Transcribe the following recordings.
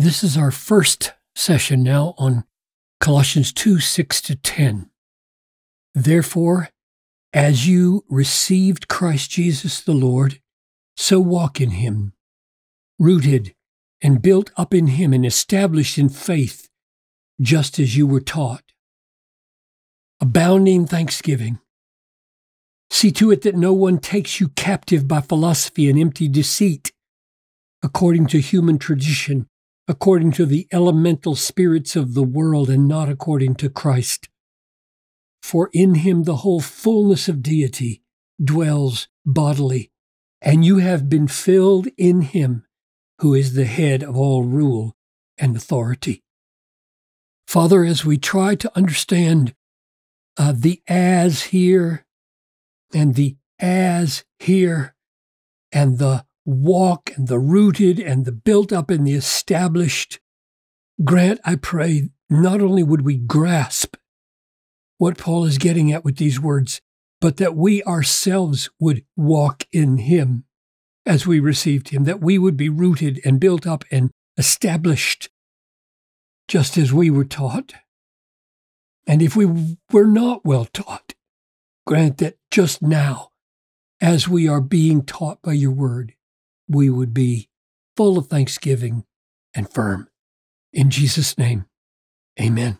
This is our first session now on Colossians 2 6 to 10. Therefore, as you received Christ Jesus the Lord, so walk in him, rooted and built up in him and established in faith, just as you were taught. Abounding thanksgiving. See to it that no one takes you captive by philosophy and empty deceit, according to human tradition according to the elemental spirits of the world and not according to Christ. For in him the whole fullness of deity dwells bodily, and you have been filled in him who is the head of all rule and authority. Father, as we try to understand uh, the as here and the as here and the walk and the rooted and the built up and the established. Grant, I pray, not only would we grasp what Paul is getting at with these words, but that we ourselves would walk in him as we received him, that we would be rooted and built up and established just as we were taught. And if we were not well taught, grant that just now, as we are being taught by your word, we would be full of thanksgiving and firm. In Jesus' name, amen.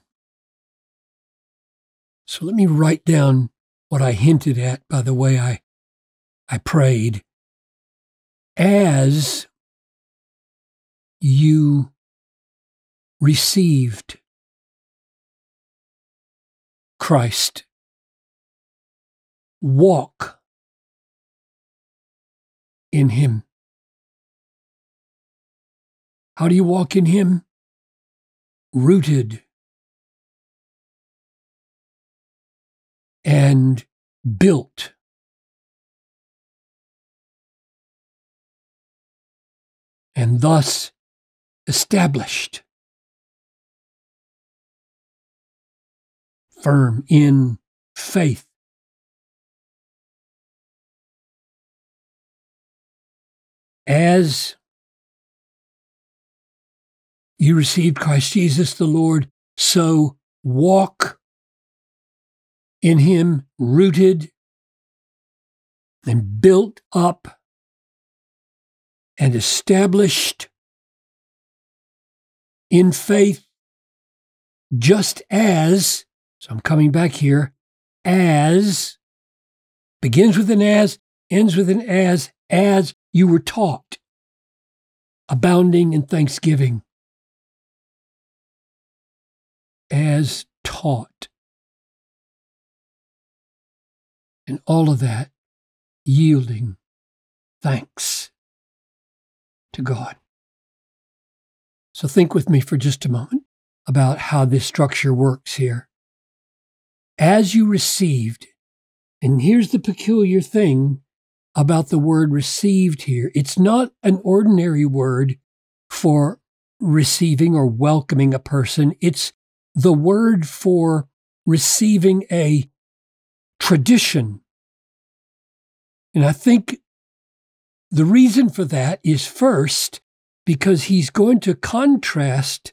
So let me write down what I hinted at by the way I, I prayed. As you received Christ, walk in Him. How do you walk in Him? Rooted and built. And thus established, firm in faith. As you received Christ Jesus the Lord, so walk in him, rooted and built up and established in faith, just as, so I'm coming back here, as, begins with an as, ends with an as, as you were taught, abounding in thanksgiving taught. And all of that yielding thanks to God. So think with me for just a moment about how this structure works here. As you received, and here's the peculiar thing about the word received here it's not an ordinary word for receiving or welcoming a person, it's the word for receiving a tradition. And I think the reason for that is first because he's going to contrast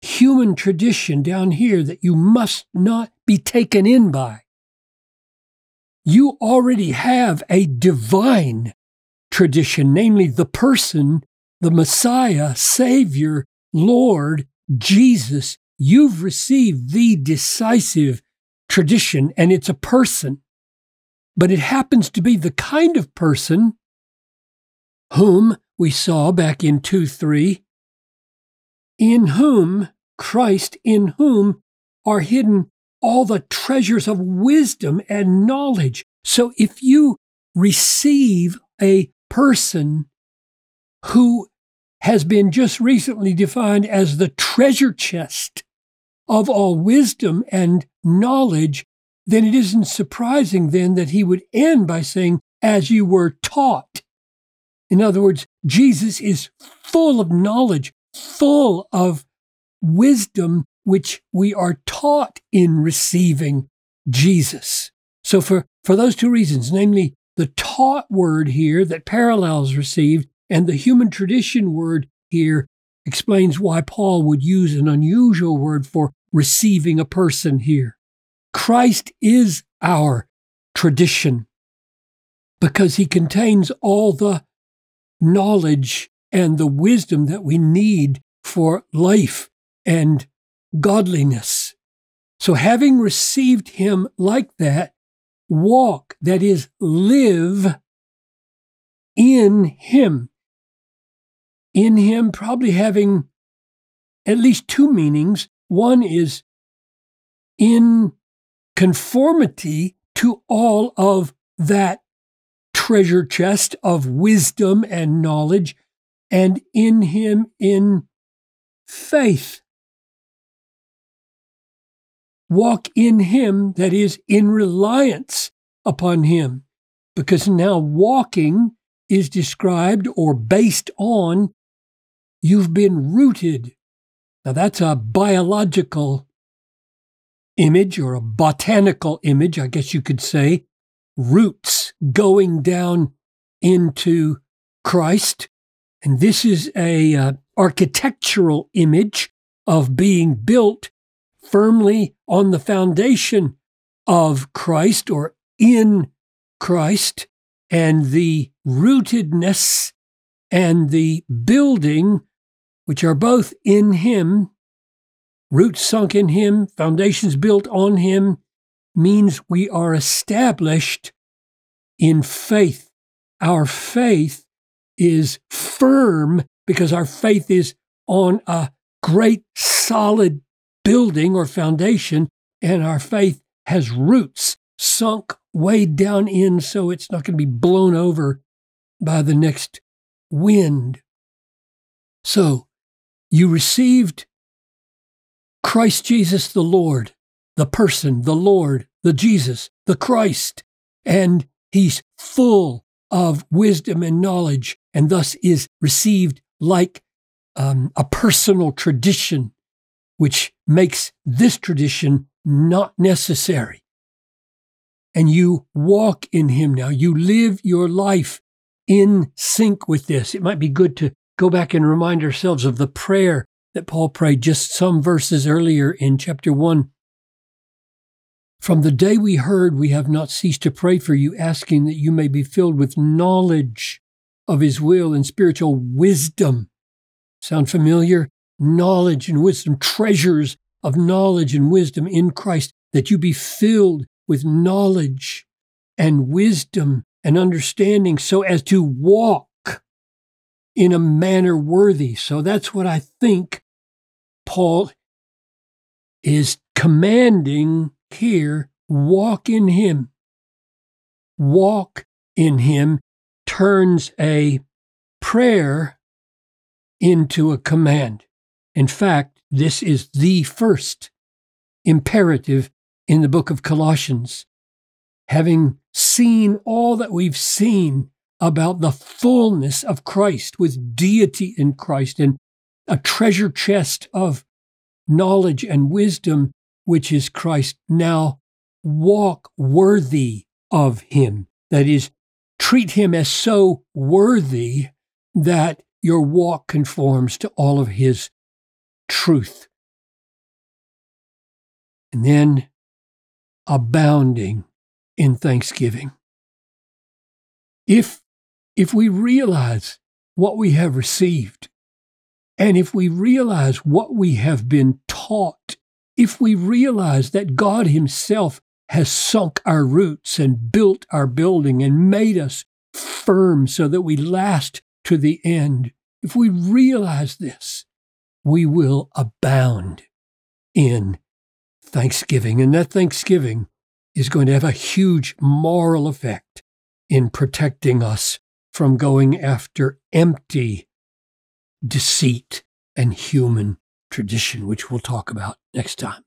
human tradition down here that you must not be taken in by. You already have a divine tradition, namely the person, the Messiah, Savior, Lord, Jesus, You've received the decisive tradition, and it's a person, but it happens to be the kind of person whom we saw back in 2 3, in whom Christ, in whom are hidden all the treasures of wisdom and knowledge. So if you receive a person who has been just recently defined as the treasure chest of all wisdom and knowledge, then it isn't surprising then that he would end by saying, as you were taught. In other words, Jesus is full of knowledge, full of wisdom, which we are taught in receiving Jesus. So for, for those two reasons, namely the taught word here that parallels received and the human tradition word here explains why Paul would use an unusual word for receiving a person here. Christ is our tradition because he contains all the knowledge and the wisdom that we need for life and godliness. So, having received him like that, walk, that is, live in him. In him, probably having at least two meanings. One is in conformity to all of that treasure chest of wisdom and knowledge, and in him in faith. Walk in him, that is, in reliance upon him, because now walking is described or based on you've been rooted. Now, that's a biological image or a botanical image, I guess you could say. Roots going down into Christ. And this is a uh, architectural image of being built firmly on the foundation of Christ or in Christ and the rootedness and the building, which are both in Him, roots sunk in Him, foundations built on Him, means we are established in faith. Our faith is firm because our faith is on a great solid building or foundation, and our faith has roots sunk way down in so it's not going to be blown over by the next wind. So you received Christ Jesus the Lord, the person, the Lord, the Jesus, the Christ, and he's full of wisdom and knowledge, and thus is received like um, a personal tradition, which makes this tradition not necessary and you walk in Him now. You live your life in sync with this. It might be good to go back and remind ourselves of the prayer that Paul prayed just some verses earlier in chapter 1. From the day we heard, we have not ceased to pray for you, asking that you may be filled with knowledge of His will and spiritual wisdom. Sound familiar? Knowledge and wisdom, treasures of knowledge and wisdom in Christ, that you be filled with knowledge and wisdom and understanding so as to walk in a manner worthy. So that's what I think Paul is commanding here walk in him. Walk in him turns a prayer into a command. In fact, this is the first imperative in the book of Colossians, having seen all that we've seen about the fullness of Christ with deity in Christ and a treasure chest of knowledge and wisdom, which is Christ, now walk worthy of him. That is, treat him as so worthy that your walk conforms to all of his truth. And then abounding in thanksgiving. If, if we realize what we have received, and if we realize what we have been taught, if we realize that God Himself has sunk our roots and built our building and made us firm so that we last to the end, if we realize this, we will abound in Thanksgiving. And that Thanksgiving is going to have a huge moral effect in protecting us from going after empty deceit and human tradition, which we'll talk about next time.